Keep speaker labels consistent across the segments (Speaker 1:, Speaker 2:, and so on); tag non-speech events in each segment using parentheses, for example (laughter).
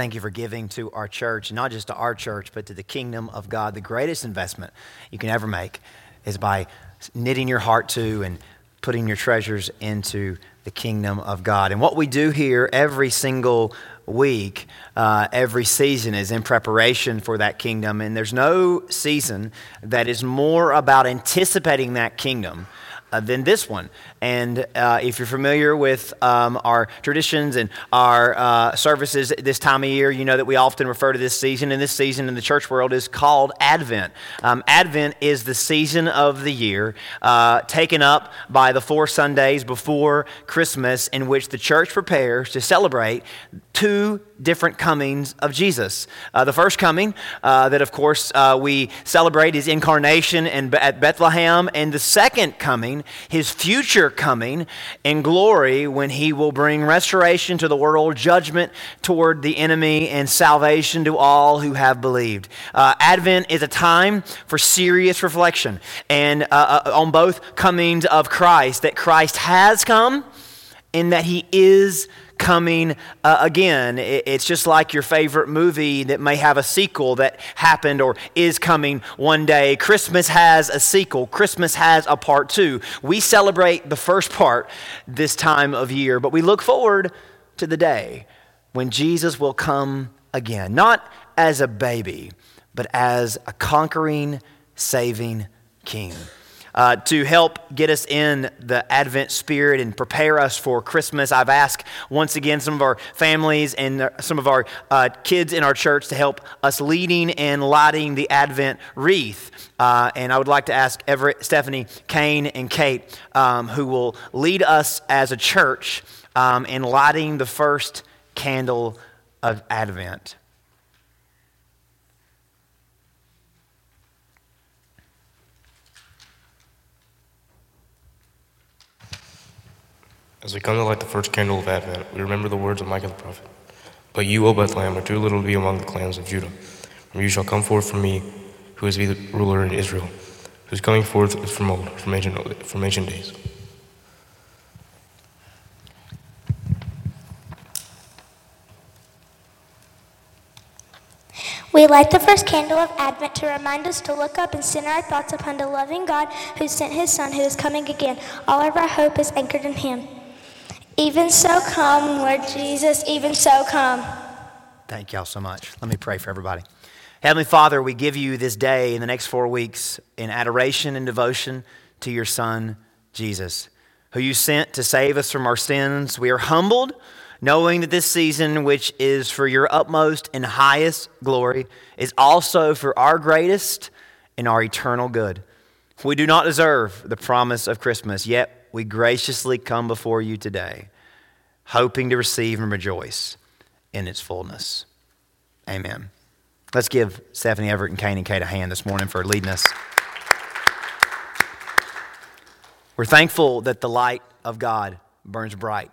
Speaker 1: Thank you for giving to our church, not just to our church, but to the kingdom of God. The greatest investment you can ever make is by knitting your heart to and putting your treasures into the kingdom of God. And what we do here every single week, uh, every season is in preparation for that kingdom. And there's no season that is more about anticipating that kingdom uh, than this one. And uh, if you're familiar with um, our traditions and our uh, services this time of year, you know that we often refer to this season, and this season in the church world is called Advent. Um, Advent is the season of the year uh, taken up by the four Sundays before Christmas in which the church prepares to celebrate two different comings of Jesus. Uh, the first coming, uh, that of course we celebrate, is incarnation in, at Bethlehem, and the second coming, his future coming in glory when he will bring restoration to the world, judgment toward the enemy, and salvation to all who have believed. Uh, Advent is a time for serious reflection and uh, uh, on both comings of Christ, that Christ has come and that he is coming uh, again. It's just like your favorite movie that may have a sequel that happened or is coming one day. Christmas has a sequel, Christmas has a part two. We celebrate the first part this time of year, but we look forward to the day when Jesus will come again, not as a baby, but as a conquering, saving king uh, to help get us in the Advent spirit and prepare us for Christmas. I've asked once again some of our families and some of our uh, kids in our church to help us leading and lighting the Advent wreath. Uh, and I would like to ask Everett, Stephanie, Kane, and Kate, um, who will lead us as a church um, in lighting the first candle of Advent.
Speaker 2: As we come to light the first candle of Advent, we remember the words of Micah the prophet. But you, O Bethlehem, are too little to be among the clans of Judah. For you shall come forth from me, who is the ruler in Israel, whose coming forth is from old, from ancient, from ancient days.
Speaker 3: We light the first candle of Advent to remind us to look up and center our thoughts upon the loving God who sent his Son, who is coming again. All of our hope is anchored in him. Even so, come, Lord Jesus, even so, come.
Speaker 1: Thank y'all so much. Let me pray for everybody. Heavenly Father, we give you this day in the next four weeks in adoration and devotion to your Son, Jesus, who you sent to save us from our sins. We are humbled knowing that this season, which is for your utmost and highest glory, is also for our greatest and our eternal good. We do not deserve the promise of Christmas, yet we graciously come before you today, hoping to receive and rejoice in its fullness. Amen. Let's give Stephanie Everett and Kane and Kate a hand this morning for leading us. We're thankful that the light of God burns bright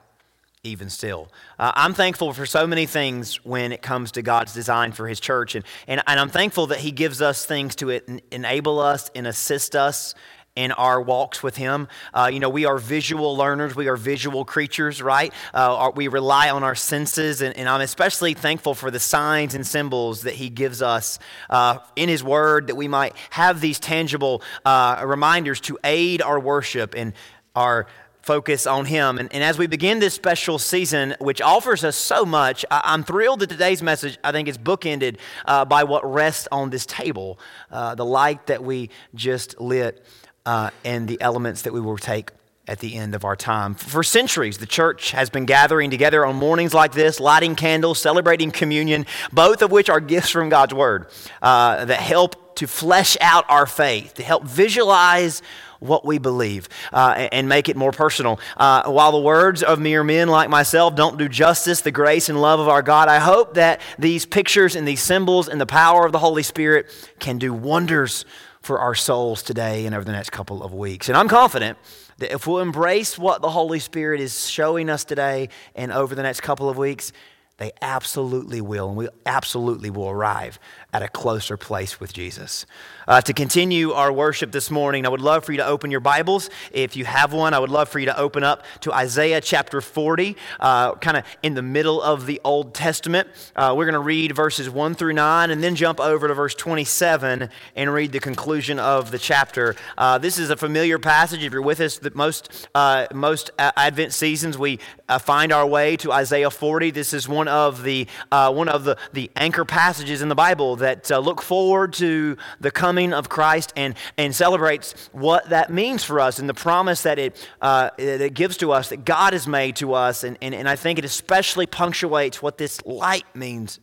Speaker 1: even still. Uh, I'm thankful for so many things when it comes to God's design for His church, and, and, and I'm thankful that He gives us things to enable us and assist us in our walks with Him. Uh, you know, we are visual learners, we are visual creatures, right? Uh, we rely on our senses, and, and, I'm especially thankful for the signs and symbols that He gives us uh, in His Word that we might have these tangible uh, reminders to aid our worship and our focus on Him. And, and, as we begin this special season, which offers us so much, I, am thrilled that today's message, I think, is bookended uh, by what rests on this table uh, the light that we just lit uh, and the elements that we will take at the end of our time. For centuries, the church has been gathering together on mornings like this, lighting candles, celebrating communion, both of which are gifts from God's Word uh, that help to flesh out our faith, to help visualize what we believe uh, and make it more personal. Uh, while the words of mere men like myself don't do justice, the grace and love of our God, I hope that these pictures and these symbols and the power of the Holy Spirit can do wonders for our souls today and over the next couple of weeks. And I'm confident that if we'll embrace what the Holy Spirit is showing us today and over the next couple of weeks, They absolutely will, and we absolutely will arrive at a closer place with Jesus. Uh, to continue our worship this morning, I would love for you to open your Bibles. If you have one, I would love for you to open up to Isaiah chapter 40, uh, kind of in the middle of the Old Testament. Uh, we're going to read verses 1 through 9 and then jump over to verse 27 and read the conclusion of the chapter. Uh, this is a familiar passage. If you're with us, that most, uh, most Advent seasons, we uh, find our way to Isaiah 40. This is one of the, one of the, the anchor passages in the Bible that uh, look forward to the coming of Christ and, and celebrates what that means for us and the promise that it, uh, that it gives to us, that God has made to us. And, and, and I think it especially punctuates what this light means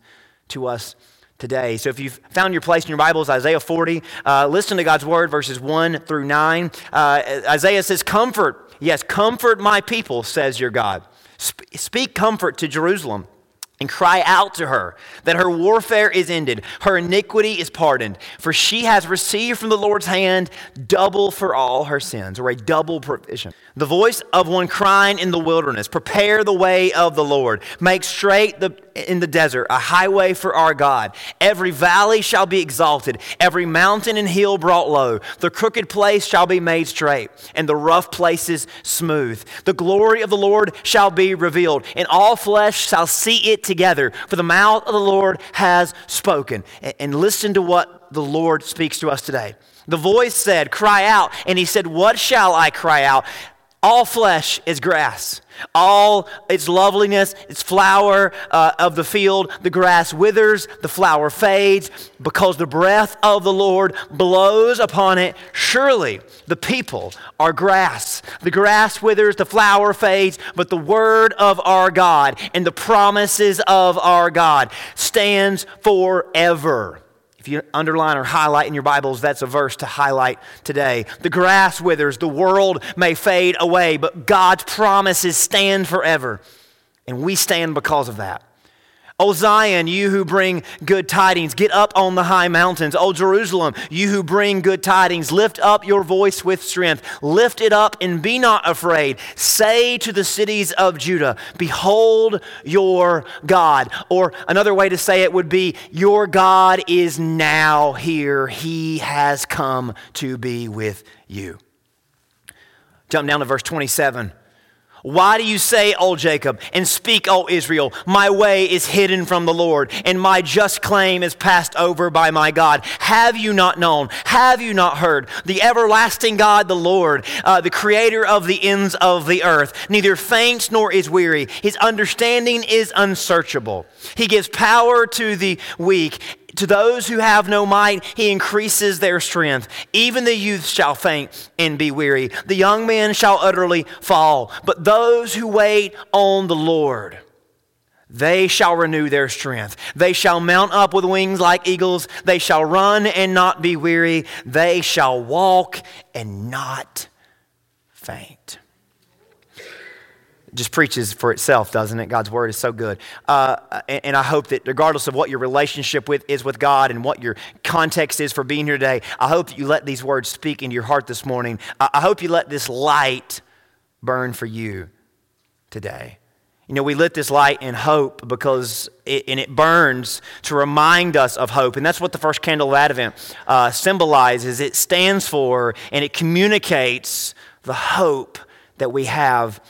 Speaker 1: to us today. So if you've found your place in your Bibles, Isaiah 40, uh, listen to God's word, verses 1 through 9. Uh, Isaiah says, Comfort, yes, comfort my people, says your God. Sp- speak comfort to Jerusalem and cry out to her that her warfare is ended, her iniquity is pardoned, for she has received from the Lord's hand double for all her sins, or a double provision. The voice of one crying in the wilderness, prepare the way of the Lord, make straight the, in the desert a highway for our God. Every valley shall be exalted, every mountain and hill brought low. The crooked place shall be made straight, and the rough places smooth. The glory of the Lord shall be revealed, and all flesh shall see it together, for the mouth of the Lord has spoken. And listen to what the Lord speaks to us today. The voice said, Cry out. And he said, What shall I cry out? All flesh is grass. All its loveliness, its flower uh, of the field, the grass withers, the flower fades, because the breath of the Lord blows upon it. Surely the people are grass. The grass withers, the flower fades, but the word of our God and the promises of our God stands forever. If you underline or highlight in your Bibles, that's a verse to highlight today. The grass withers, the world may fade away, but God's promises stand forever. And we stand because of that. O Zion, you who bring good tidings, get up on the high mountains. O Jerusalem, you who bring good tidings, lift up your voice with strength. Lift it up and be not afraid. Say to the cities of Judah, Behold your God. Or another way to say it would be, Your God is now here. He has come to be with you. Jump down to verse 27. Why do you say, O Jacob, and speak, O Israel, my way is hidden from the Lord, and my just claim is passed over by my God? Have you not known? Have you not heard? The everlasting God, the Lord, uh, the creator of the ends of the earth, neither faints nor is weary. His understanding is unsearchable. He gives power to the weak to those who have no might, he increases their strength. Even the youth shall faint and be weary. The young men shall utterly fall. But those who wait on the Lord, they shall renew their strength. They shall mount up with wings like eagles. They shall run and not be weary. They shall walk and not faint just preaches for itself, doesn't it? God's word is so good. Uh, and, and, I hope that regardless of what your relationship with is with God and what your context is for being here today, I hope that you let these words speak into your heart this morning. I, I hope you let this light burn for you today. You know, we lit this light in hope because it, and it burns to remind us of hope. And that's what the first candle of Advent uh, symbolizes. It stands for and it communicates the hope that we have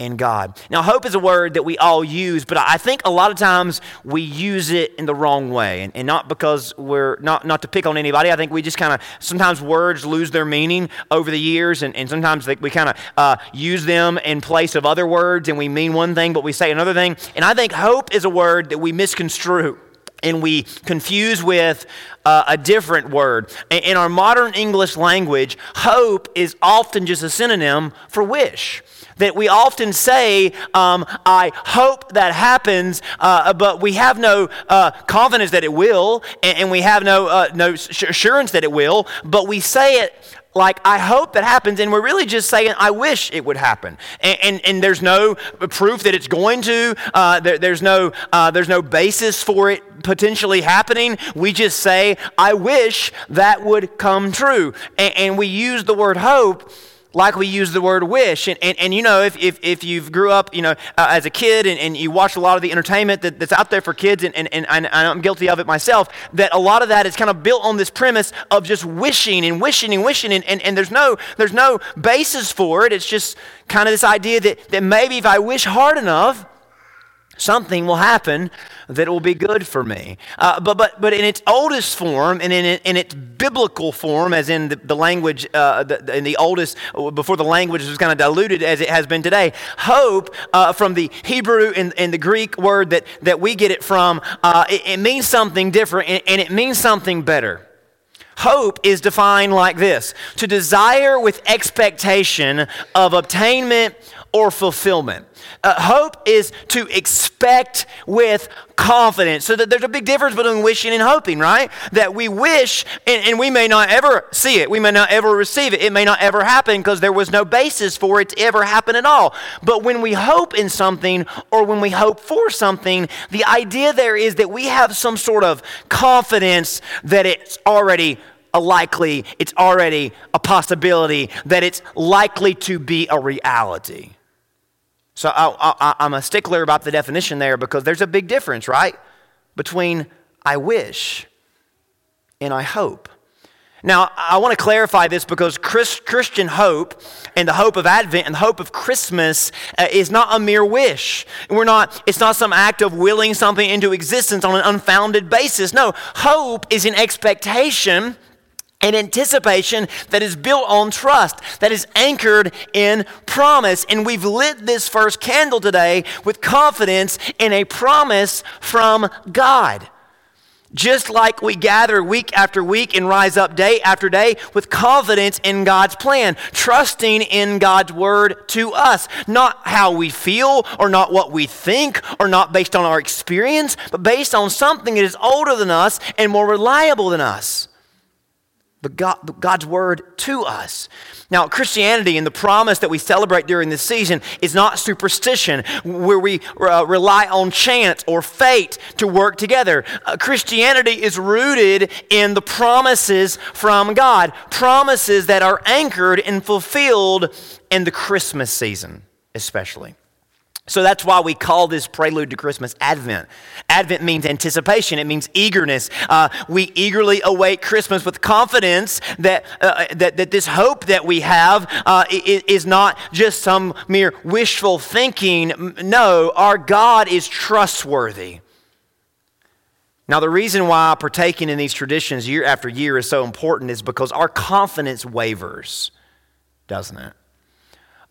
Speaker 1: in God. Now, hope is a word that we all use, but I think a lot of times we use it in the wrong way. And, and not because we're not, not to pick on anybody. I think we just kind of sometimes words lose their meaning over the years, and, and sometimes we kind of uh, use them in place of other words, and we mean one thing, but we say another thing. And I think hope is a word that we misconstrue and we confuse with uh, a different word. In our modern English language, hope is often just a synonym for wish that we often say, um, I hope that happens, uh, but we have no uh, confidence that it will, and, and we have no, uh, no assurance that it will, but we say it like I hope that happens, and we're really just saying I wish it would happen, and and, and there's no proof that it's going to. Uh, there, there's no uh, there's no basis for it potentially happening. We just say I wish that would come true, and, and we use the word hope like we use the word wish. And, and, and you know, if, if, if you've grew up, you know, uh, as a kid and, and you watch a lot of the entertainment that, that's out there for kids, and, and, and, and I'm guilty of it myself, that a lot of that is kind of built on this premise of just wishing and wishing and wishing, and, and, and there's, no, there's no basis for it. It's just kind of this idea that, that maybe if I wish hard enough, something will happen that will be good for me. Uh, but, but, but in its oldest form and in, in its biblical form, as in the, the language, uh, the, in the oldest, before the language was kind of diluted as it has been today, hope uh, from the Hebrew and, and, the Greek word that, that we get it from, uh, it, it, means something different and, and it means something better. Hope is defined like this to desire with expectation of obtainment or fulfillment. Uh, hope is to expect with confidence. So that there's a big difference between wishing and hoping, right? That we wish and, and we may not ever see it. We may not ever receive it. It may not ever happen because there was no basis for it to ever happen at all. But when we hope in something or when we hope for something, the idea there is that we have some sort of confidence that it's already a likely, it's already a possibility, that it's likely to be a reality. So I, am a stickler about the definition there because there's a big difference, right? Between I wish and I hope. Now, I want to clarify this because Christian hope and the hope of Advent and the hope of Christmas uh, is not a mere wish. We're not, it's not some act of willing something into existence on an unfounded basis. No, hope is an expectation an anticipation that is built on trust, that is anchored in promise. And we've lit this first candle today with confidence in a promise from God. Just like we gather week after week and rise up day after day with confidence in God's plan, trusting in God's word to us. Not how we feel or not what we think or not based on our experience, but based on something that is older than us and more reliable than us but God, God's word to us. Now, Christianity and the promise that we celebrate during this season is not superstition, where we uh, rely on chance or fate to work together. Uh, Christianity is rooted in the promises from God, promises that are anchored and fulfilled in the Christmas season, especially. So that's why we call this prelude to Christmas Advent. Advent means anticipation, it means eagerness. Uh, we eagerly await Christmas with confidence that, uh, that, that this hope that we have uh, is not just some mere wishful thinking. No, our God is trustworthy. Now, the reason why partaking in these traditions year after year is so important is because our confidence wavers, doesn't it?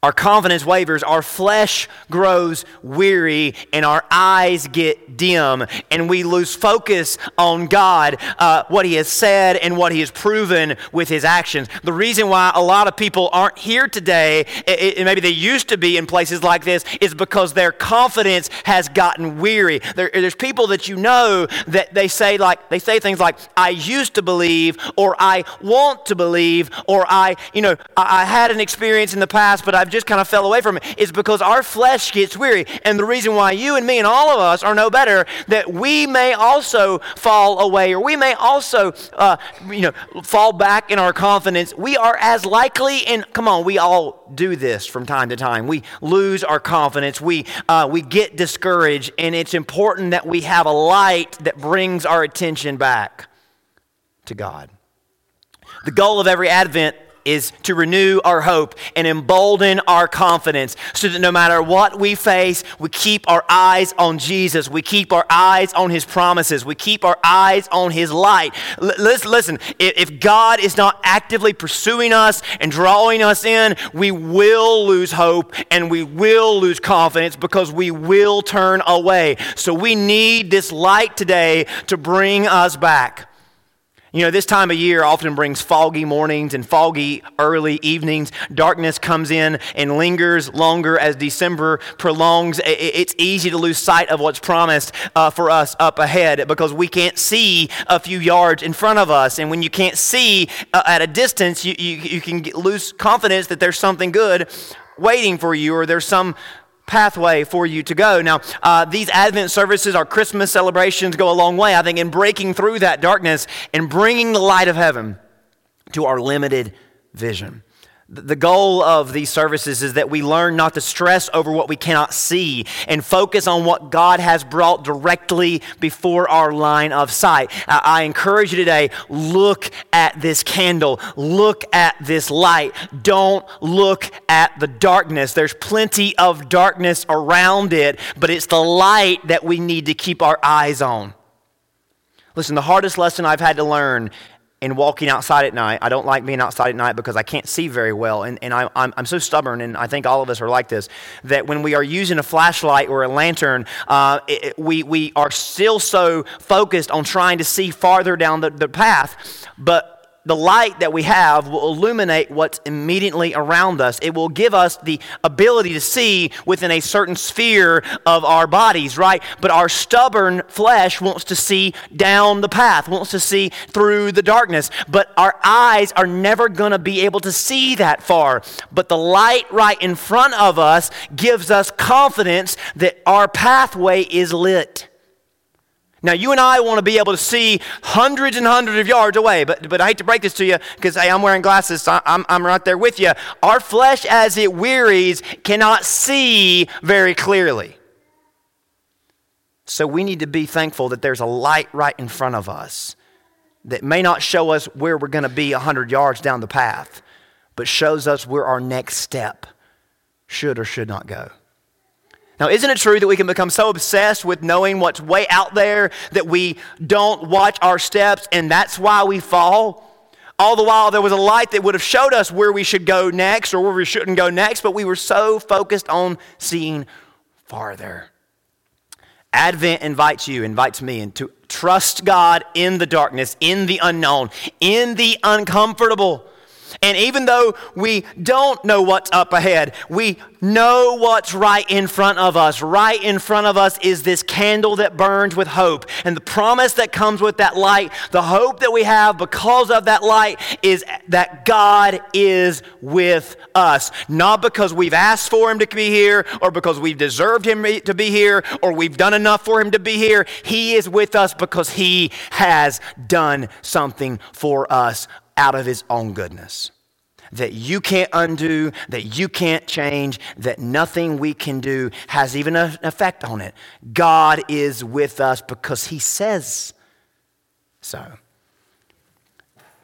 Speaker 1: Our confidence wavers, our flesh grows weary, and our eyes get dim, and we lose focus on God, uh, what He has said, and what He has proven with His actions. The reason why a lot of people aren't here today, maybe they used to be in places like this, is because their confidence has gotten weary. There, there's people that you know that they say like they say things like, "I used to believe," or "I want to believe," or "I, you know, I, I had an experience in the past, but I've just kind of fell away from it is because our flesh gets weary. And the reason why you and me and all of us are no better, that we may also fall away or we may also, uh, you know, fall back in our confidence. We are as likely, and come on, we all do this from time to time. We lose our confidence. We, uh, we get discouraged. And it's important that we have a light that brings our attention back to God. The goal of every Advent is to renew our hope and embolden our confidence so that no matter what we face, we keep our eyes on Jesus. We keep our eyes on His promises. We keep our eyes on His light. L- listen, listen, if God is not actively pursuing us and drawing us in, we will lose hope and we will lose confidence because we will turn away. So we need this light today to bring us back. You know, this time of year often brings foggy mornings and foggy early evenings. Darkness comes in and lingers longer as December prolongs. It's easy to lose sight of what's promised uh, for us up ahead because we can't see a few yards in front of us. And when you can't see uh, at a distance, you, you, you can lose confidence that there's something good waiting for you or there's some pathway for you to go. Now, uh, these Advent services, our Christmas celebrations, go a long way, I think, in breaking through that darkness and bringing the light of heaven to our limited vision. The goal of these services is that we learn not to stress over what we cannot see and focus on what God has brought directly before our line of sight. I encourage you today look at this candle, look at this light. Don't look at the darkness. There's plenty of darkness around it, but it's the light that we need to keep our eyes on. Listen, the hardest lesson I've had to learn in walking outside at night. I don't like being outside at night because I can't see very well. And, and I, I'm, I'm so stubborn, and I think all of us are like this, that when we are using a flashlight or a lantern, uh, it, we, we are still so focused on trying to see farther down the, the path. But the light that we have will illuminate what's immediately around us. It will give us the ability to see within a certain sphere of our bodies, right? But our stubborn flesh wants to see down the path, wants to see through the darkness. But our eyes are never going to be able to see that far. But the light right in front of us gives us confidence that our pathway is lit. Now, you and I want to be able to see hundreds and hundreds of yards away, but, but I hate to break this to you because hey, I'm wearing glasses, so I'm, I'm right there with you. Our flesh, as it wearies, cannot see very clearly. So we need to be thankful that there's a light right in front of us that may not show us where we're going to be 100 yards down the path, but shows us where our next step should or should not go. Now, isn't it true that we can become so obsessed with knowing what's way out there that we don't watch our steps and that's why we fall? All the while, there was a light that would have showed us where we should go next or where we shouldn't go next, but we were so focused on seeing farther. Advent invites you, invites me, to trust God in the darkness, in the unknown, in the uncomfortable. And even though we don't know what's up ahead, we know what's right in front of us. Right in front of us is this candle that burns with hope. And the promise that comes with that light, the hope that we have because of that light, is that God is with us. Not because we've asked for Him to be here, or because we've deserved Him to be here, or we've done enough for Him to be here. He is with us because He has done something for us out of his own goodness. That you can't undo, that you can't change, that nothing we can do has even an effect on it. God is with us because he says so.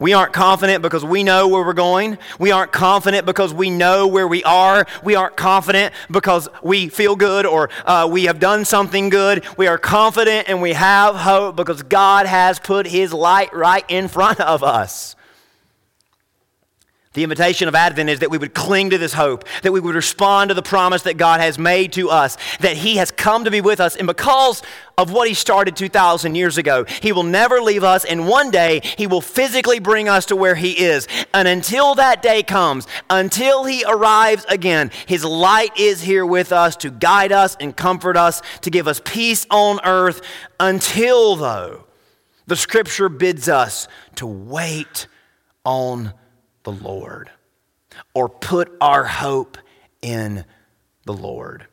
Speaker 1: We aren't confident because we know where we're going. We aren't confident because we know where we are. We aren't confident because we feel good or uh, we have done something good. We are confident and we have hope because God has put His light right in front of us. The invitation of Advent is that we would cling to this hope, that we would respond to the promise that God has made to us, that He has come to be with us. And because of what He started 2,000 years ago, He will never leave us. And one day, He will physically bring us to where He is. And until that day comes, until He arrives again, His light is here with us to guide us and comfort us, to give us peace on earth. Until, though, the Scripture bids us to wait on the Lord or put our hope in the Lord.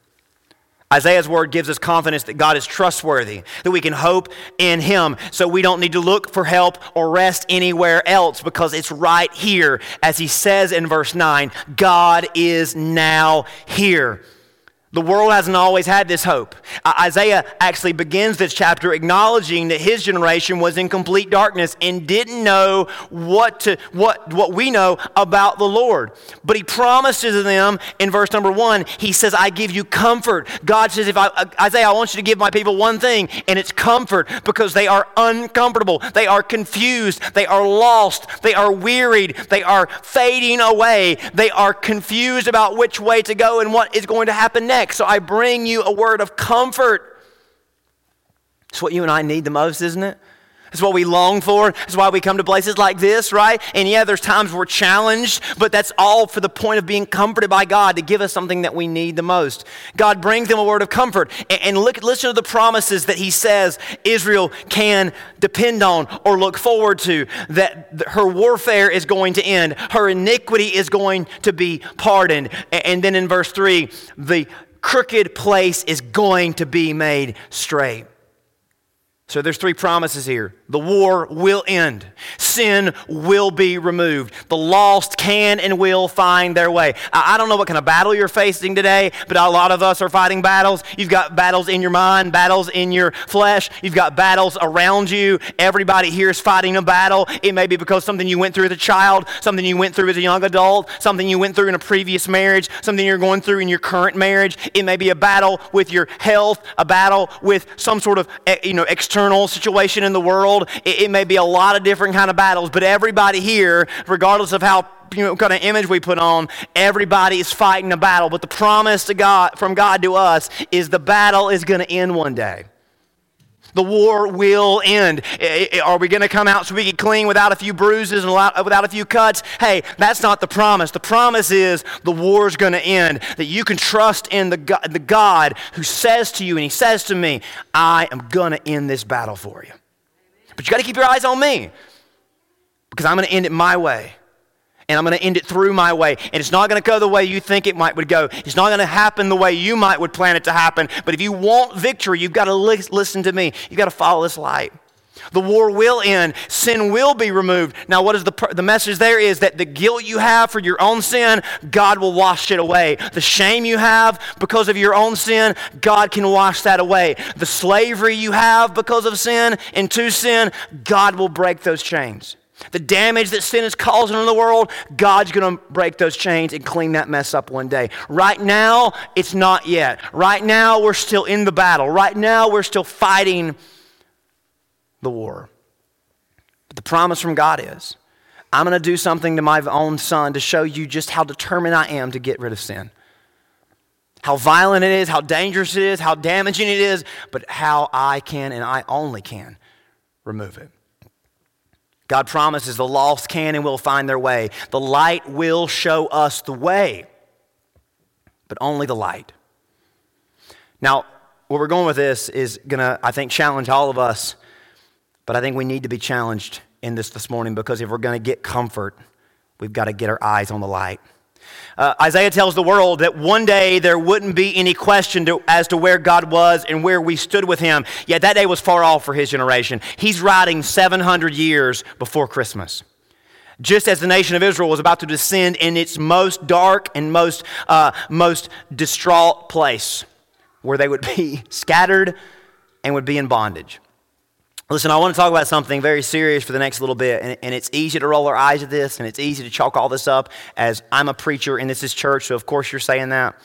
Speaker 1: Isaiah's word gives us confidence that God is trustworthy, that we can hope in Him, so we don't need to look for help or rest anywhere else because it's right here. As he says in verse 9, God is now here. The world hasn't always had this hope. Uh, Isaiah actually begins this chapter acknowledging that his generation was in complete darkness and didn't know what, to, what, what we know about the Lord. But he promises them in verse number one, he says, I give you comfort. God says, if I, uh, Isaiah, I want you to give my people one thing, and it's comfort because they are uncomfortable. They are confused. They are lost. They are wearied. They are fading away. They are confused about which way to go and what is going to happen next. So I bring you a word of comfort. It's what you and I need the most, isn't it? It's what we long for. It's why we come to places like this, right? And yeah, there's times we're challenged, but that's all for the point of being comforted by God to give us something that we need the most. God brings them a word of comfort. And, look, listen to the promises that He says Israel can depend on or look forward to. That her warfare is going to end, her iniquity is going to be pardoned. And then in verse 3, the crooked place is going to be made straight. So there's three promises here. The war will end. sin will be removed. The lost can and will find their way. I don't know what kind of battle you're facing today, but a lot of us are fighting battles. You've got battles in your mind, battles in your flesh, you've got battles around you. Everybody here is fighting a battle. It may be because something you went through as a child, something you went through as a young adult, something you went through in a previous marriage, something you're going through in your current marriage. It may be a battle with your health, a battle with some sort of eh, you know external situation in the world. It, it may be a lot of different kind of battles, but everybody here, regardless of how you know, kind of image we put on, everybody is fighting a battle. But the promise to God, from God to us is the battle is going to end one day. The war will end. Are we going to come out so we get clean without a few bruises and without a few cuts? Hey, that's not the promise. The promise is the war is going to end. That you can trust in the the God who says to you, and He says to me, I am going to end this battle for you. But you got to keep your eyes on me because I'm going to end it my way and I'm going to end it through my way. And it's not going to go the way you think it might would go. It's not going to happen the way you might would plan it to happen. But if you want victory, you've got to li- listen to me. You've got to follow this light. The war will end. Sin will be removed. Now, what is the, the message there is that the guilt you have for your own sin, God will wash it away. The shame you have because of your own sin, God can wash that away. The slavery you have because of sin and to sin, God will break those chains. The damage that sin is causing in the world, God's going to break those chains and clean that mess up one day. Right now, it's not yet. Right now, we're still in the battle. Right now, we're still fighting the war. But the promise from God is I'm going to do something to my own son to show you just how determined I am to get rid of sin. How violent it is, how dangerous it is, how damaging it is, but how I can and I only can remove it. God promises the lost can and will find their way. The light will show us the way, but only the light. Now, where we're going with this is going to, I think, challenge all of us, but I think we need to be challenged in this this morning because if we're going to get comfort, we've got to get our eyes on the light. Uh, Isaiah tells the world that one day there wouldn't be any question to, as to where God was and where we stood with Him. Yet that day was far off for his generation. He's writing 700 years before Christmas. Just as the nation of Israel was about to descend in its most dark and most, uh, most distraught place, where they would be (laughs) scattered and would be in bondage. Listen, I want to talk about something very serious for the next little bit, and, and, it's easy to roll our eyes at this, and it's easy to chalk all this up as I'm a preacher and this is church, so of course you're saying that.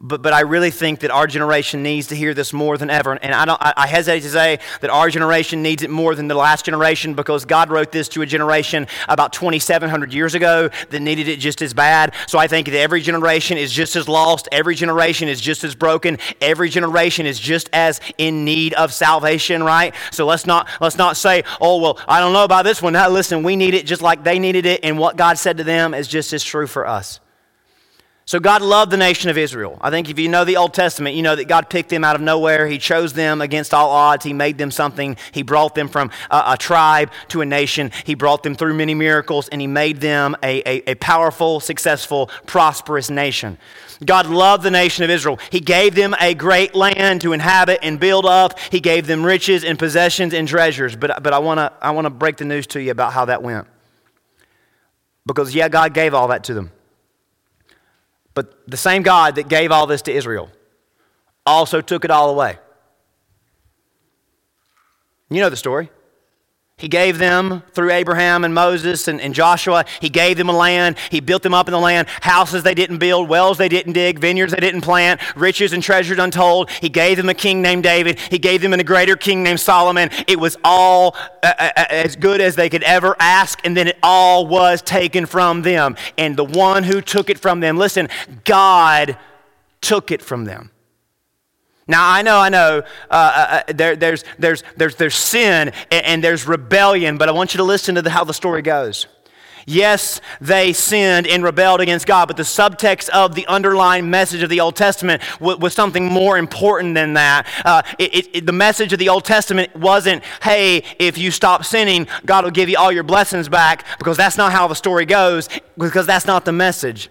Speaker 1: But, but I really think that our generation needs to hear this more than ever. And I, don't, I, I hesitate to say that our generation needs it more than the last generation because God wrote this to a generation about 2,700 years ago that needed it just as bad. So I think that every generation is just as lost. Every generation is just as broken. Every generation is just as in need of salvation, right? So let's not, let's not say, oh, well, I don't know about this one. Now, listen, we need it just like they needed it. And what God said to them is just as true for us. So God loved the nation of Israel. I think if you know the Old Testament, you know that God picked them out of nowhere. He chose them against all odds. He made them something. He brought them from a, a tribe to a nation. He brought them through many miracles, and He made them a, a, a powerful, successful, prosperous nation. God loved the nation of Israel. He gave them a great land to inhabit and build up. He gave them riches and possessions and treasures. But, but I want to I wanna break the news to you about how that went. Because, yeah, God gave all that to them. But the same God that gave all this to Israel also took it all away. You know the story. He gave them, through Abraham and Moses and, and, Joshua, he gave them a land. He built them up in the land, houses they didn't build, wells they didn't dig, vineyards they didn't plant, riches and treasures untold. He gave them a king named David. He gave them a greater king named Solomon. It was all uh, uh, uh, as good as they could ever ask, and then it all was taken from them. And the one who took it from them, listen, God took it from them. Now, I know, I know, uh, uh, uh, there, there's, there's, there's, there's sin and, and, there's rebellion, but I want you to listen to the, how the story goes. Yes, they sinned and rebelled against God, but the subtext of the underlying message of the Old Testament was, was something more important than that. Uh, it, it, the message of the Old Testament wasn't, hey, if you stop sinning, God will give you all your blessings back, because that's not how the story goes, because that's not the message.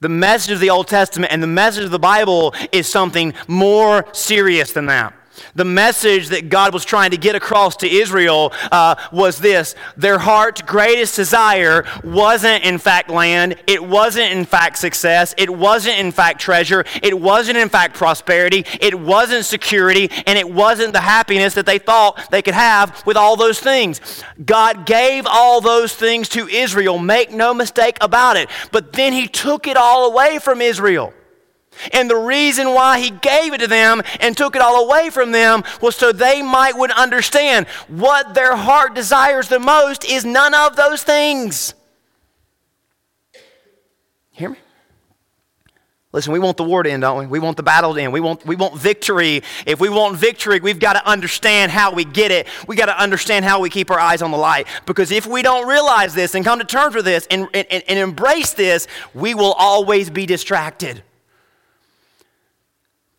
Speaker 1: The message of the Old Testament and the message of the Bible is something more serious than that. The message that God was trying to get across to Israel uh, was this their heart's greatest desire wasn't, in fact, land. It wasn't, in fact, success. It wasn't, in fact, treasure. It wasn't, in fact, prosperity. It wasn't security. And it wasn't the happiness that they thought they could have with all those things. God gave all those things to Israel. Make no mistake about it. But then He took it all away from Israel. And the reason why he gave it to them and took it all away from them was so they might would understand what their heart desires the most is none of those things. Hear me? Listen, we want the war to end, don't we? We want the battle to end. We want, we want victory. If we want victory, we've got to understand how we get it. we got to understand how we keep our eyes on the light. Because if we don't realize this and come to terms with this and, and, and embrace this, we will always be distracted.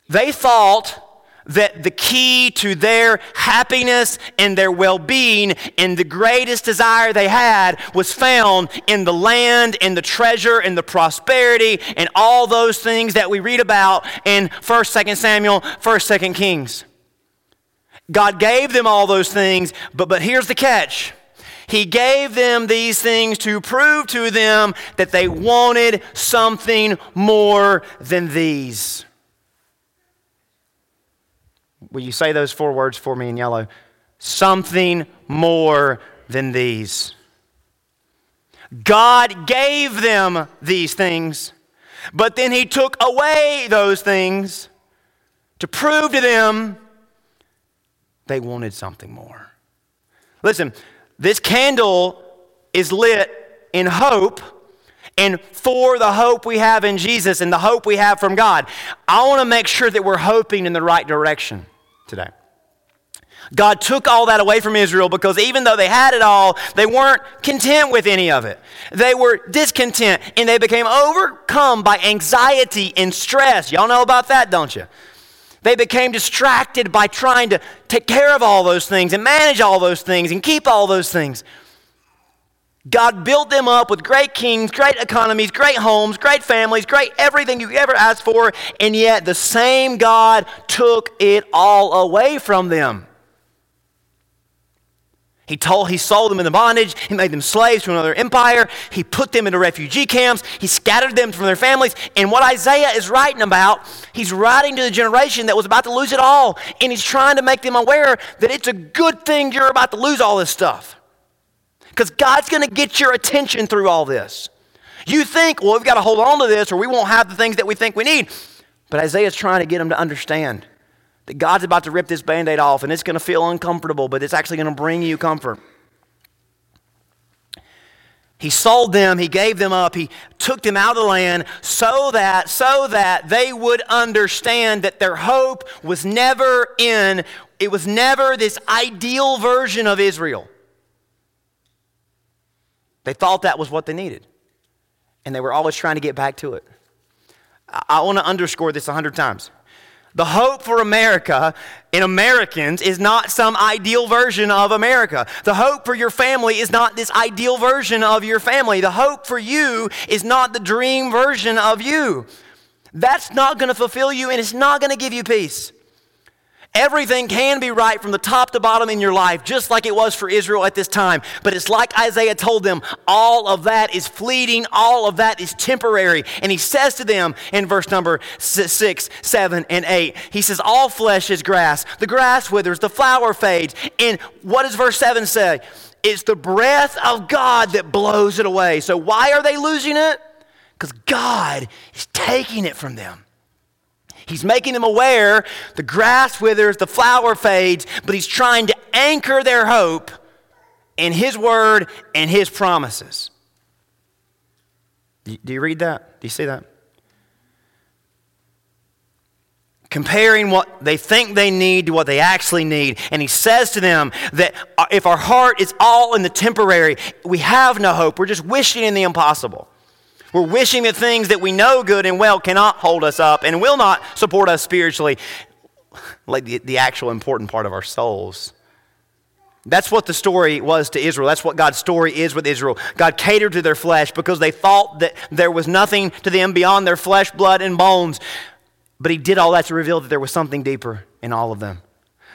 Speaker 1: They thought that the key to their happiness and their well being and the greatest desire they had was found in the land and the treasure and the prosperity and all those things that we read about in 1st, 2nd Samuel, 1st, 2nd Kings. God gave them all those things, but, but here's the catch. He gave them these things to prove to them that they wanted something more than these. Will you say those four words for me in yellow? Something more than these. God gave them these things, but then He took away those things to prove to them they wanted something more. Listen, this candle is lit in hope and for the hope we have in Jesus and the hope we have from God. I want to make sure that we're hoping in the right direction today. God took all that away from Israel because even though they had it all, they weren't content with any of it. They were discontent and they became overcome by anxiety and stress. Y'all know about that, don't you? They became distracted by trying to take care of all those things and manage all those things and keep all those things. God built them up with great kings, great economies, great homes, great families, great everything you ever asked for, and yet the same God took it all away from them. He told he sold them into bondage, he made them slaves to another empire, he put them into refugee camps, he scattered them from their families. And what Isaiah is writing about, he's writing to the generation that was about to lose it all, and he's trying to make them aware that it's a good thing you're about to lose all this stuff because God's going to get your attention through all this. You think, well, we've got to hold on to this or we won't have the things that we think we need. But Isaiah's trying to get them to understand that God's about to rip this band aid off and it's going to feel uncomfortable, but it's actually going to bring you comfort. He sold them, he gave them up, he took them out of the land so that so that they would understand that their hope was never in it was never this ideal version of Israel. They thought that was what they needed. And they were always trying to get back to it. I, want to underscore this a hundred times. The hope for America in Americans is not some ideal version of America. The hope for your family is not this ideal version of your family. The hope for you is not the dream version of you. That's not going to fulfill you and it's not going to give you peace. Everything can be right from the top to bottom in your life, just like it was for Israel at this time. But it's like Isaiah told them all of that is fleeting, all of that is temporary. And he says to them in verse number six, seven, and eight, he says, All flesh is grass. The grass withers, the flower fades. And what does verse seven say? It's the breath of God that blows it away. So why are they losing it? Because God is taking it from them. He's making them aware the grass withers, the flower fades, but he's trying to anchor their hope in his word and his promises. Do you read that? Do you see that? Comparing what they think they need to what they actually need. And he says to them that uh, if our heart is all in the temporary, we have no hope. We're just wishing in the impossible. We're wishing that things that we know good and well cannot hold us up and will not support us spiritually, like the, the actual important part of our souls. That's what the story was to Israel. That's what God's story is with Israel. God catered to their flesh because they thought that there was nothing to them beyond their flesh, blood, and bones. But He did all that to reveal that there was something deeper in all of them.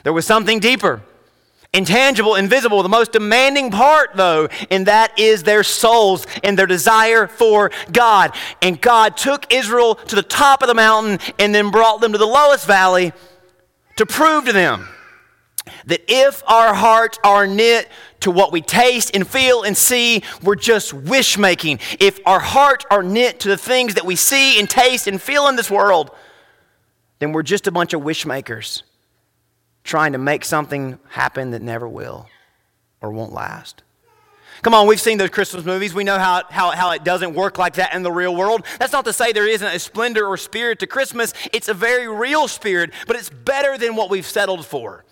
Speaker 1: There was something deeper, intangible, invisible. The most demanding part, though, and that is their souls and their desire for God. And God took Israel to the top of the mountain and then brought them to the lowest valley to prove to them that if our hearts are knit to what we taste and feel and see, we're just wish making. If our hearts are knit to the things that we see and taste and feel in this world, then we're just a bunch of wish makers trying to make something happen that never will or won't last. Come on, we've seen those Christmas movies. We know how, how, how it doesn't work like that in the real world. That's not to say there isn't a splendor or spirit to Christmas. It's a very real spirit, but it's better than what we've settled for.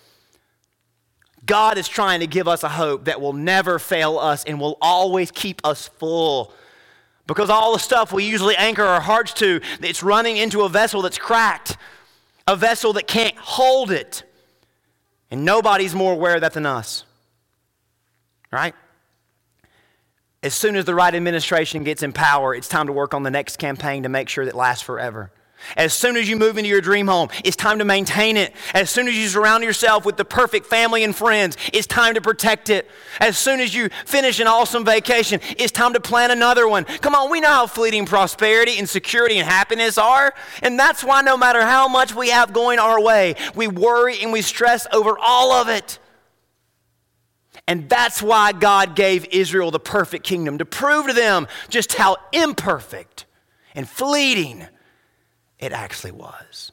Speaker 1: God is trying to give us a hope that will never fail us and will always keep us full. Because all the stuff we usually anchor our hearts to, it's running into a vessel that's cracked, a vessel that can't hold it. And nobody's more aware of that than us. Right? As soon as the right administration gets in power, it's time to work on the next campaign to make sure that lasts forever. As soon as you move into your dream home, it's time to maintain it. As soon as you surround yourself with the perfect family and friends, it's time to protect it. As soon as you finish an awesome vacation, it's time to plan another one. Come on, we know how fleeting prosperity and security and happiness are. And that's why no matter how much we have going our way, we worry and we stress over all of it. And that's why God gave Israel the perfect kingdom to prove to them just how imperfect and fleeting it actually was.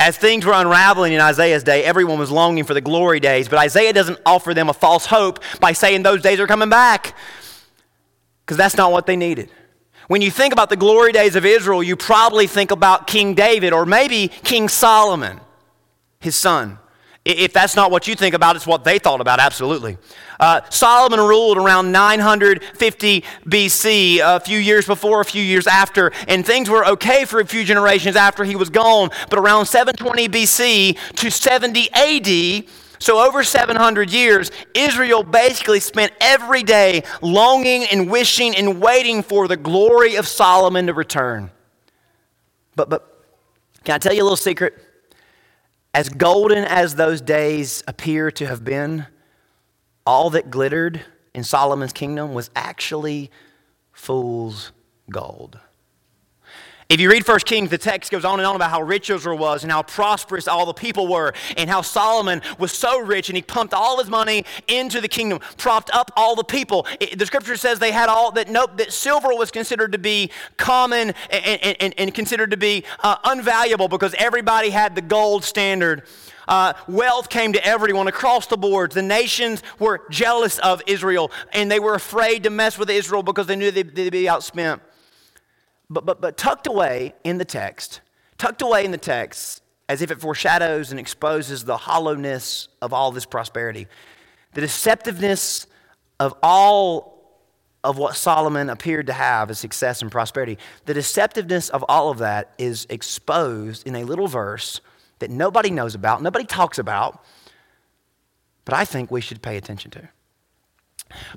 Speaker 1: As things were unraveling in Isaiah's day, everyone was longing for the glory days, but Isaiah doesn't offer them a false hope by saying those days are coming back, because that's not what they needed. When you think about the glory days of Israel, you probably think about King David or maybe King Solomon, his son. If that's not what you think about, it's what they thought about, absolutely. Uh, Solomon ruled around 950 BC, a few years before, a few years after, and things were okay for a few generations after he was gone. But around 720 BC to 70 AD, so over 700 years, Israel basically spent every day longing and wishing and waiting for the glory of Solomon to return. But, but can I tell you a little secret? As golden as those days appear to have been, all that glittered in Solomon's kingdom was actually fool's gold. If you read 1 Kings, the text goes on and on about how rich Israel was and how prosperous all the people were, and how Solomon was so rich and he pumped all his money into the kingdom, propped up all the people. It, the scripture says they had all that, nope, that silver was considered to be common and, and, and considered to be uh, unvaluable because everybody had the gold standard. Uh, wealth came to everyone across the board. The nations were jealous of Israel and they were afraid to mess with Israel because they knew they'd, they'd be outspent. But, but, but tucked away in the text, tucked away in the text, as if it foreshadows and exposes the hollowness of all this prosperity, the deceptiveness of all of what Solomon appeared to have as success and prosperity, the deceptiveness of all of that is exposed in a little verse that nobody knows about, nobody talks about, but I think we should pay attention to.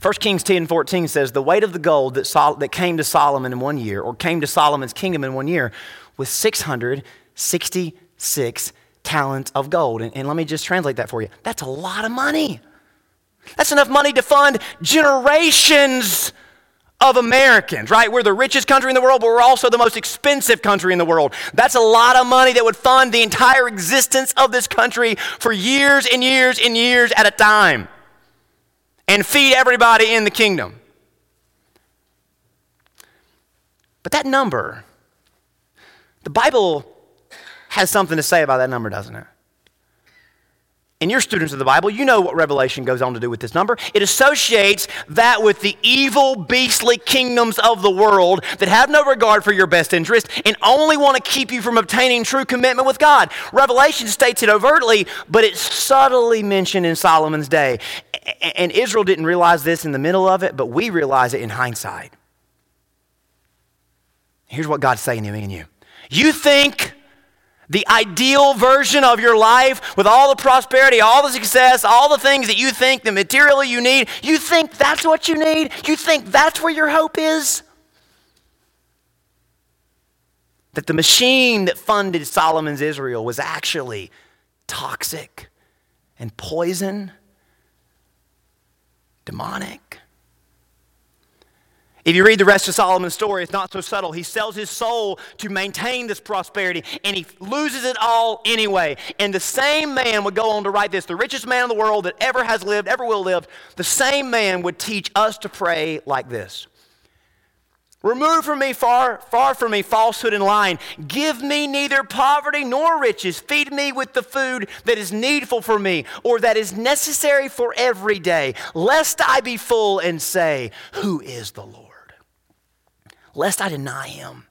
Speaker 1: 1 Kings 10 14 says, The weight of the gold that, Sol- that came to Solomon in one year, or came to Solomon's kingdom in one year, was 666 talents of gold. And, and let me just translate that for you. That's a lot of money. That's enough money to fund generations of Americans, right? We're the richest country in the world, but we're also the most expensive country in the world. That's a lot of money that would fund the entire existence of this country for years and years and years at a time and feed everybody in the kingdom. But that number, the Bible has something to say about that number, doesn't it? And you're students of the Bible, you know what Revelation goes on to do with this number. It associates that with the evil, beastly kingdoms of the world that have no regard for your best interest and only want to keep you from obtaining true commitment with God. Revelation states it overtly, but it's subtly mentioned in Solomon's day. And Israel didn't realize this in the middle of it, but we realize it in hindsight. Here's what God's saying to me and you. You think the ideal version of your life with all the prosperity, all the success, all the things that you think, the material you need, you think that's what you need? You think that's where your hope is? That the machine that funded Solomon's Israel was actually toxic and poison, demonic. If you read the rest of Solomon's story, it's not so subtle. He sells his soul to maintain this prosperity, and he loses it all anyway. And the same man would go on to write this the richest man in the world that ever has lived, ever will live, the same man would teach us to pray like this Remove from me far, far from me falsehood and lying. Give me neither poverty nor riches. Feed me with the food that is needful for me, or that is necessary for every day, lest I be full and say, Who is the Lord? lest I deny him.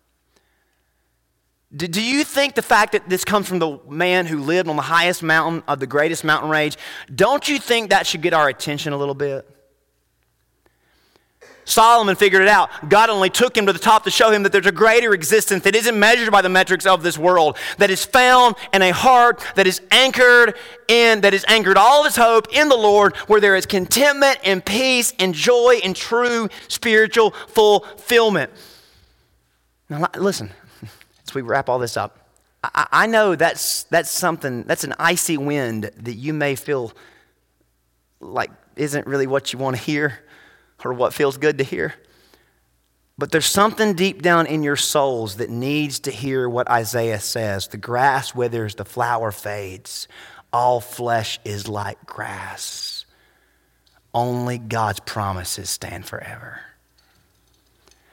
Speaker 1: Do, do you think the fact that this comes from the man who lived on the highest mountain of the greatest mountain range, don't you think that should get our attention a little bit? Solomon figured it out. God only took him to the top to show him that there's a greater existence that isn't measured by the metrics of this world, that is found in a heart that is anchored in, that is anchored all of his hope in the Lord, where there is contentment and peace and joy and true spiritual fulfillment. Now, listen, (laughs) as we wrap all this up, I, I know that's, that's something, that's an icy wind that you may feel like isn't really what you want to hear or what feels good to hear. But there's something deep down in your souls that needs to hear what Isaiah says the grass withers, the flower fades, all flesh is like grass. Only God's promises stand forever.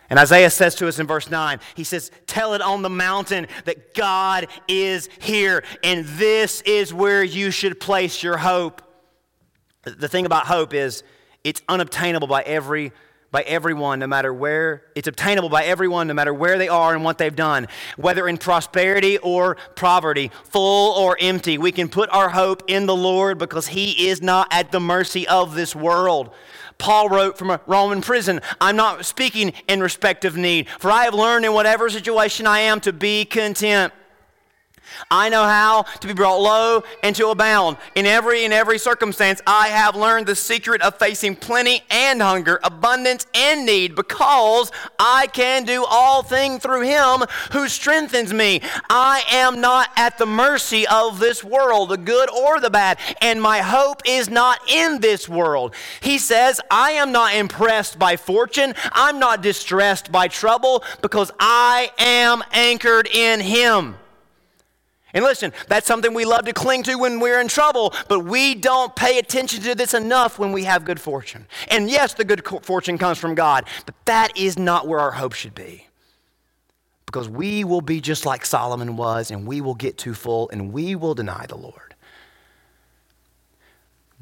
Speaker 1: And Isaiah says to us in verse 9, he says, Tell it on the mountain that God is here, and this is where you should place your hope. The thing about hope is it's unobtainable by every by everyone no matter where it's obtainable by everyone no matter where they are and what they've done whether in prosperity or poverty full or empty we can put our hope in the lord because he is not at the mercy of this world Paul wrote from a Roman prison, I'm not speaking in respect of need, for I have learned in whatever situation I am to be content. I know how to be brought low and to abound. In every in every circumstance, I have learned the secret of facing plenty and hunger, abundance and need, because I can do all things through him who strengthens me. I am not at the mercy of this world, the good or the bad, and my hope is not in this world. He says, I am not impressed by fortune, I'm not distressed by trouble, because I am anchored in him. And listen, that's something we love to cling to when we're in trouble, but we don't pay attention to this enough when we have good fortune. And yes, the good fortune comes from God, but that is not where our hope should be. Because we will be just like Solomon was, and we will get too full, and we will deny the Lord.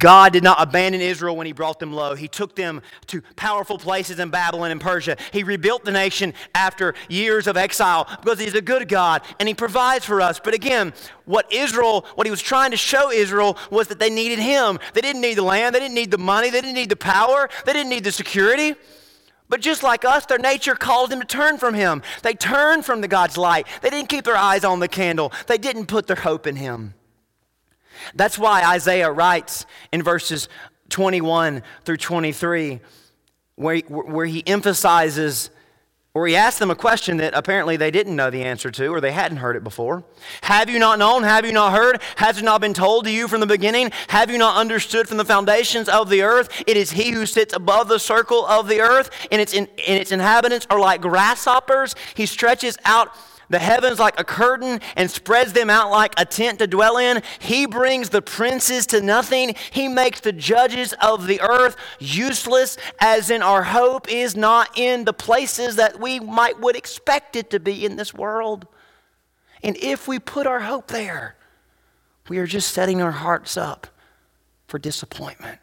Speaker 1: God did not abandon Israel when he brought them low. He took them to powerful places in Babylon and Persia. He rebuilt the nation after years of exile because he's a good God and he provides for us. But again, what Israel, what he was trying to show Israel was that they needed him. They didn't need the land, they didn't need the money, they didn't need the power, they didn't need the security. But just like us, their nature called them to turn from him. They turned from the God's light. They didn't keep their eyes on the candle. They didn't put their hope in him. That's why Isaiah writes in verses 21 through 23, where, where he emphasizes, or he asks them a question that apparently they didn't know the answer to, or they hadn't heard it before. Have you not known? Have you not heard? Has it not been told to you from the beginning? Have you not understood from the foundations of the earth? It is he who sits above the circle of the earth, and its, in, and its inhabitants are like grasshoppers. He stretches out the heavens like a curtain and spreads them out like a tent to dwell in. He brings the princes to nothing. He makes the judges of the earth useless, as in our hope is not in the places that we might would expect it to be in this world. And if we put our hope there, we are just setting our hearts up for disappointment.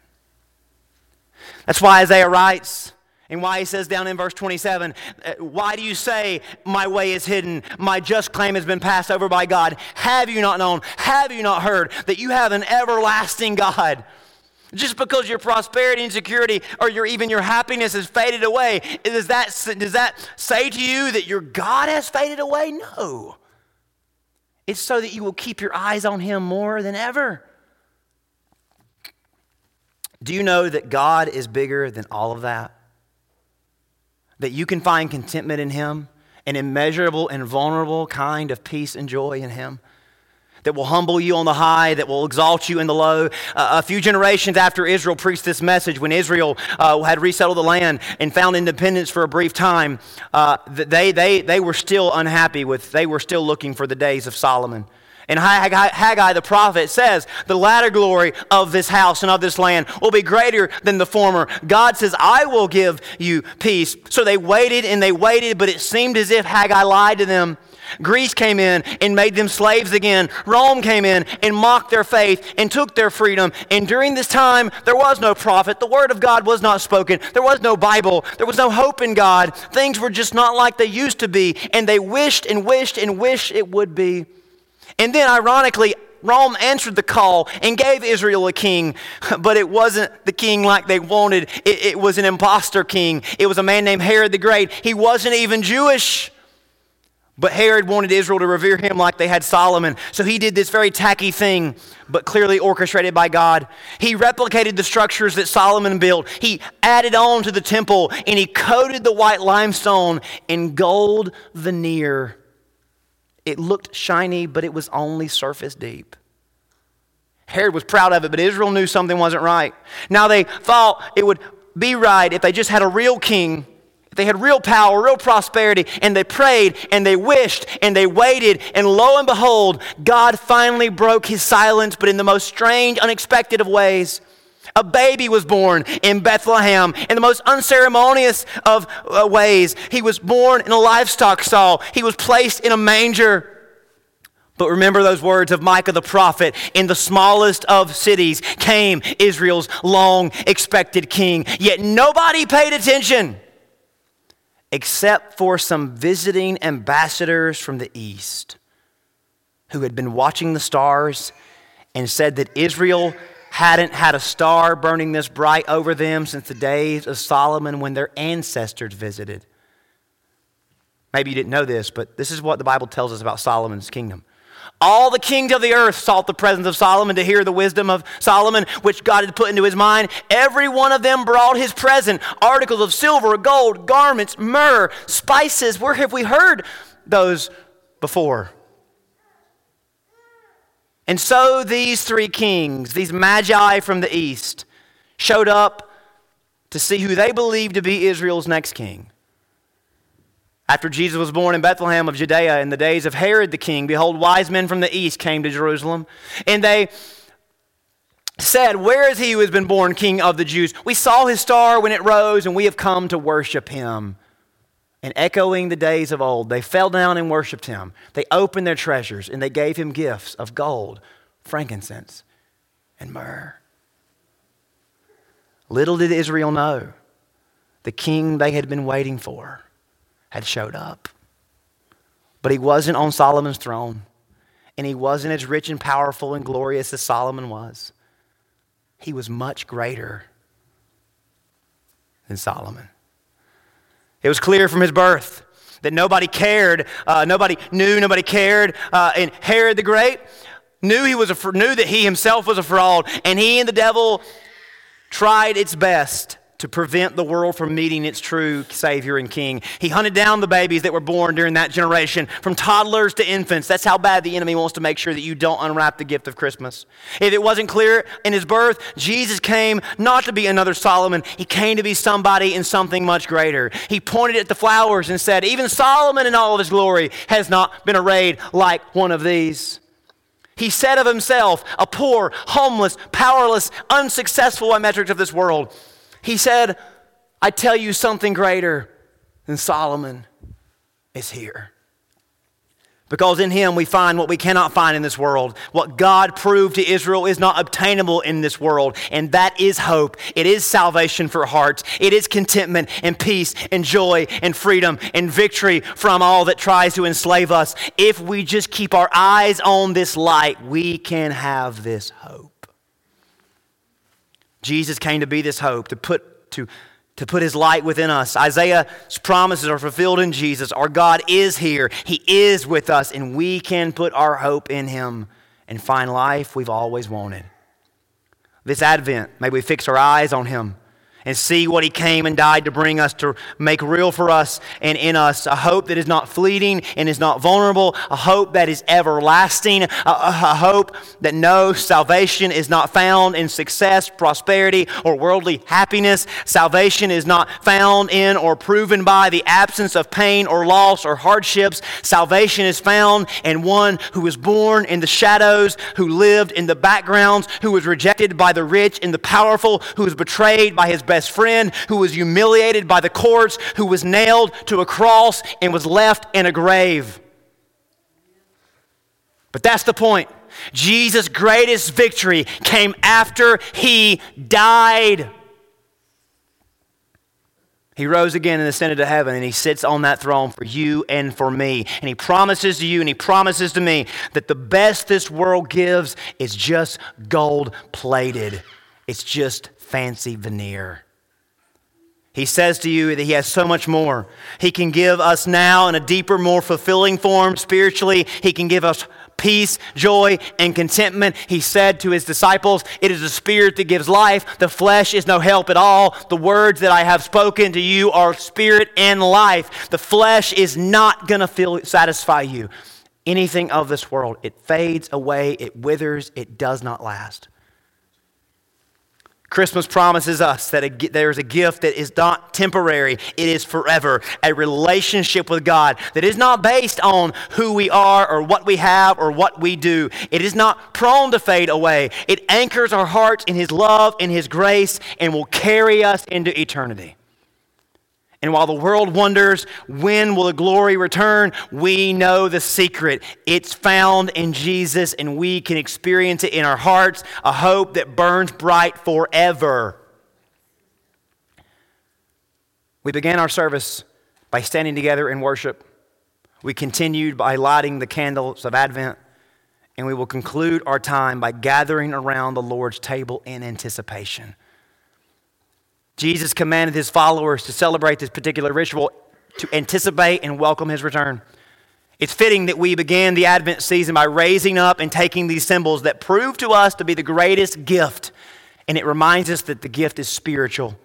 Speaker 1: That's why Isaiah writes, and why he says down in verse 27, uh, Why do you say, My way is hidden? My just claim has been passed over by God. Have you not known? Have you not heard that you have an everlasting God? Just because your prosperity and security or your, even your happiness has faded away, does that, does that say to you that your God has faded away? No. It's so that you will keep your eyes on Him more than ever. Do you know that God is bigger than all of that? That you can find contentment in Him, an immeasurable and vulnerable kind of peace and joy in Him. that will humble you on the high, that will exalt you in the low. Uh, a few generations after Israel preached this message, when Israel uh, had resettled the land and found independence for a brief time, uh, they, they, they were still unhappy with, they were still looking for the days of Solomon. And Haggai, the prophet says, The latter glory of this house and of this land will be greater than the former. God says, I will give you peace. So they waited and they waited, but it seemed as if Haggai lied to them. Greece came in and made them slaves again. Rome came in and mocked their faith and took their freedom. And during this time, there was no prophet. The word of God was not spoken. There was no Bible. There was no hope in God. Things were just not like they used to be. And they wished and wished and wished it would be. And then, ironically, Rome answered the call and gave Israel a king, (laughs) but it wasn't the king like they wanted. It, it, was an imposter king. It was a man named Herod the Great. He wasn't even Jewish. But Herod wanted Israel to revere him like they had Solomon. So he did this very tacky thing, but clearly orchestrated by God. He replicated the structures that Solomon built. He added on to the temple and he coated the white limestone in gold veneer. It looked shiny, but it was only surface deep. Herod was proud of it, but Israel knew something wasn't right. Now they thought it would be right if they just had a real king if they had real power, real prosperity, and they prayed and they wished and they waited, and lo and behold, God finally broke his silence, but in the most strange, unexpected of ways. A baby was born in Bethlehem in the most unceremonious of uh, ways. He was born in a livestock stall, he was placed in a manger. But remember those words of Micah the prophet in the smallest of cities came Israel's long expected king. Yet nobody paid attention except for some visiting ambassadors from the east who had been watching the stars and said that Israel hadn't had a star burning this bright over them since the days of Solomon when their ancestors visited. Maybe you didn't know this, but this is what the Bible tells us about Solomon's kingdom. All the kings of the earth sought the presence of Solomon to hear the wisdom of Solomon, which God had put into his mind. Every one of them brought his present articles of silver, gold, garments, myrrh, spices. Where have we heard those before? And so these three kings, these magi from the east, showed up to see who they believed to be Israel's next king. After Jesus was born in Bethlehem of Judea in the days of Herod the king, behold, wise men from the east came to Jerusalem, and they said, Where is he who has been born king of the Jews? We saw his star when it rose, and we have come to worship him. And echoing the days of old, they fell down and worshiped him. They opened their treasures, and they gave him gifts of gold, frankincense, and myrrh. Little did Israel know the king they had been waiting for had showed up. But he wasn't on Solomon's throne, and he wasn't as rich and powerful and glorious as Solomon was. He was much greater than Solomon. It was clear from his birth that nobody cared, uh, nobody knew, nobody cared. Uh, and Herod the Great knew he was a, knew that he himself was a fraud, and he and the devil tried its best to prevent the world from meeting its true Savior and King. He hunted down the babies that were born during that generation, from toddlers to infants. That's how bad the enemy wants to make sure that you don't unwrap the gift of Christmas. If it wasn't clear in his birth, Jesus came not to be another Solomon, he came to be somebody in something much greater. He pointed at the flowers and said, Even Solomon in all of his glory has not been arrayed like one of these. He said of himself, a poor, homeless, powerless, unsuccessful by of this world, he said, I tell you something greater than Solomon is here. Because in him we find what we cannot find in this world. What God proved to Israel is not obtainable in this world, and that is hope. It is salvation for hearts. It is contentment and peace and joy and freedom and victory from all that tries to enslave us. If we just keep our eyes on this light, we can have this hope. Jesus came to be this hope, to put, to, to put his light within us. Isaiah's promises are fulfilled in Jesus. Our God is here, he is with us, and we can put our hope in him and find life we've always wanted. This Advent, may we fix our eyes on him and see what he came and died to bring us, to make real for us and in us. A hope that is not fleeting and is not vulnerable, a hope that is everlasting, a, a, hope that no salvation is not found in success, prosperity, or worldly happiness. Salvation is not found in or proven by the absence of pain or loss or hardships. Salvation is found in one who was born in the shadows, who lived in the backgrounds, who was rejected by the rich and the powerful, who was betrayed by his best friend, who was humiliated by the courts, who was nailed to a cross and was left in a grave. But that's the point. Jesus' greatest victory came after he died. He rose again and ascended to heaven, and he sits on that throne for you and for me. And he promises to you and he promises to me that the best this world gives is just gold plated, it's just fancy veneer. He says to you that He has so much more. He can give us now in a deeper, more fulfilling form spiritually. He can give us peace, joy, and contentment. He said to His disciples, It is the Spirit that gives life. The flesh is no help at all. The words that I have spoken to you are spirit and life. The flesh is not going to satisfy you. Anything of this world, it fades away, it withers, it does not last. Christmas promises us that a, there's a gift that is not temporary, it is forever. A relationship with God that is not based on who we are or what we have or what we do. It is not prone to fade away. It anchors our hearts in His love in His grace and will carry us into eternity. And while the world wonders when will the glory return, we know the secret. It's found in Jesus, and we can experience it in our hearts, a hope that burns bright forever. We began our service by standing together in worship. We continued by lighting the candles of Advent, and we will conclude our time by gathering around the Lord's table in anticipation. Jesus commanded his followers to celebrate this particular ritual to anticipate and welcome his return. It's fitting that we began the Advent season by raising up and taking these symbols that prove to us to be the greatest gift. And it reminds us that the gift is spiritual.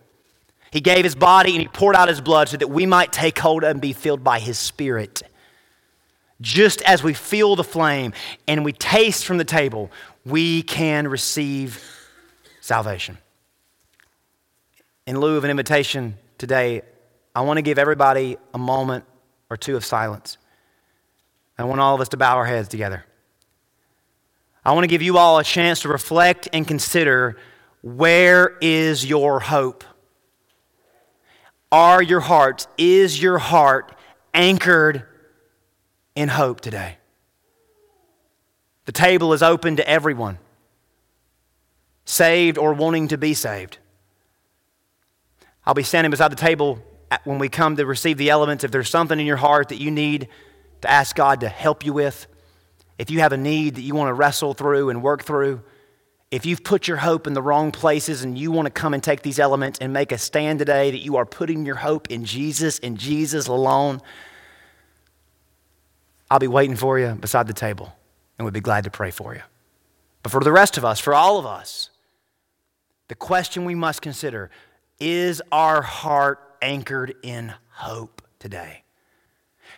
Speaker 1: He gave his body and he poured out his blood so that we might take hold and be filled by his spirit. Just as we feel the flame and we taste from the table, we can receive salvation in lieu of an invitation today, I want to give everybody a moment or two of silence. I want all of us to bow our heads together. I want to give you all a chance to reflect and consider where is your hope? Are your hearts, is your heart anchored in hope today? The table is open to everyone, saved or wanting to be saved. I'll be standing beside the table when we come to receive the elements. If there's something in your heart that you need to ask God to help you with, if you have a need that you want to wrestle through and work through, if you've put your hope in the wrong places and you want to come and take these elements and make a stand today that you are putting your hope in Jesus and Jesus alone, I'll be waiting for you beside the table and we'd be glad to pray for you. But for the rest of us, for all of us, the question we must consider is our heart anchored in hope today?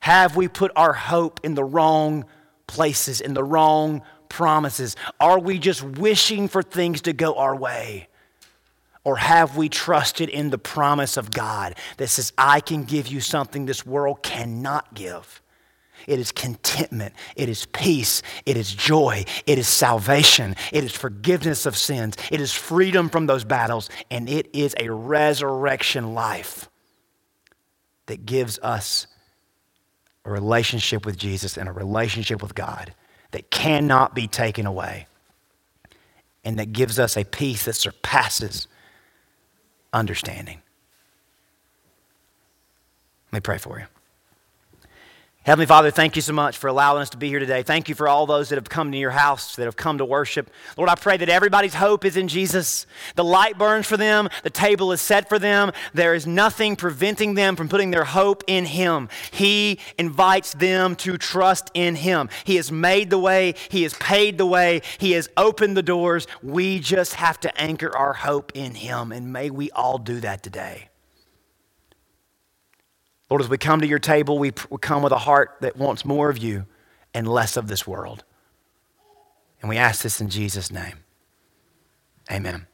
Speaker 1: Have we put our hope in the wrong places, in the wrong promises? Are we just wishing for things to go our way? Or have we trusted in the promise of God that says, I can give you something this world cannot give? It is contentment. It is peace. It is joy. It is salvation. It is forgiveness of sins. It is freedom from those battles. And it is a resurrection life that gives us a relationship with Jesus and a relationship with God that cannot be taken away. And that gives us a peace that surpasses understanding. Let me pray for you. Heavenly Father, thank you so much for allowing us to be here today. Thank you for all those that have come to your house, that have come to worship. Lord, I pray that everybody's hope is in Jesus. The light burns for them, the table is set for them. There is nothing preventing them from putting their hope in Him. He invites them to trust in Him. He has made the way, He has paid the way, He has opened the doors. We just have to anchor our hope in Him, and may we all do that today. Lord, as we come to your table, we, we come with a heart that wants more of you and less of this world. And we ask this in Jesus' name. Amen.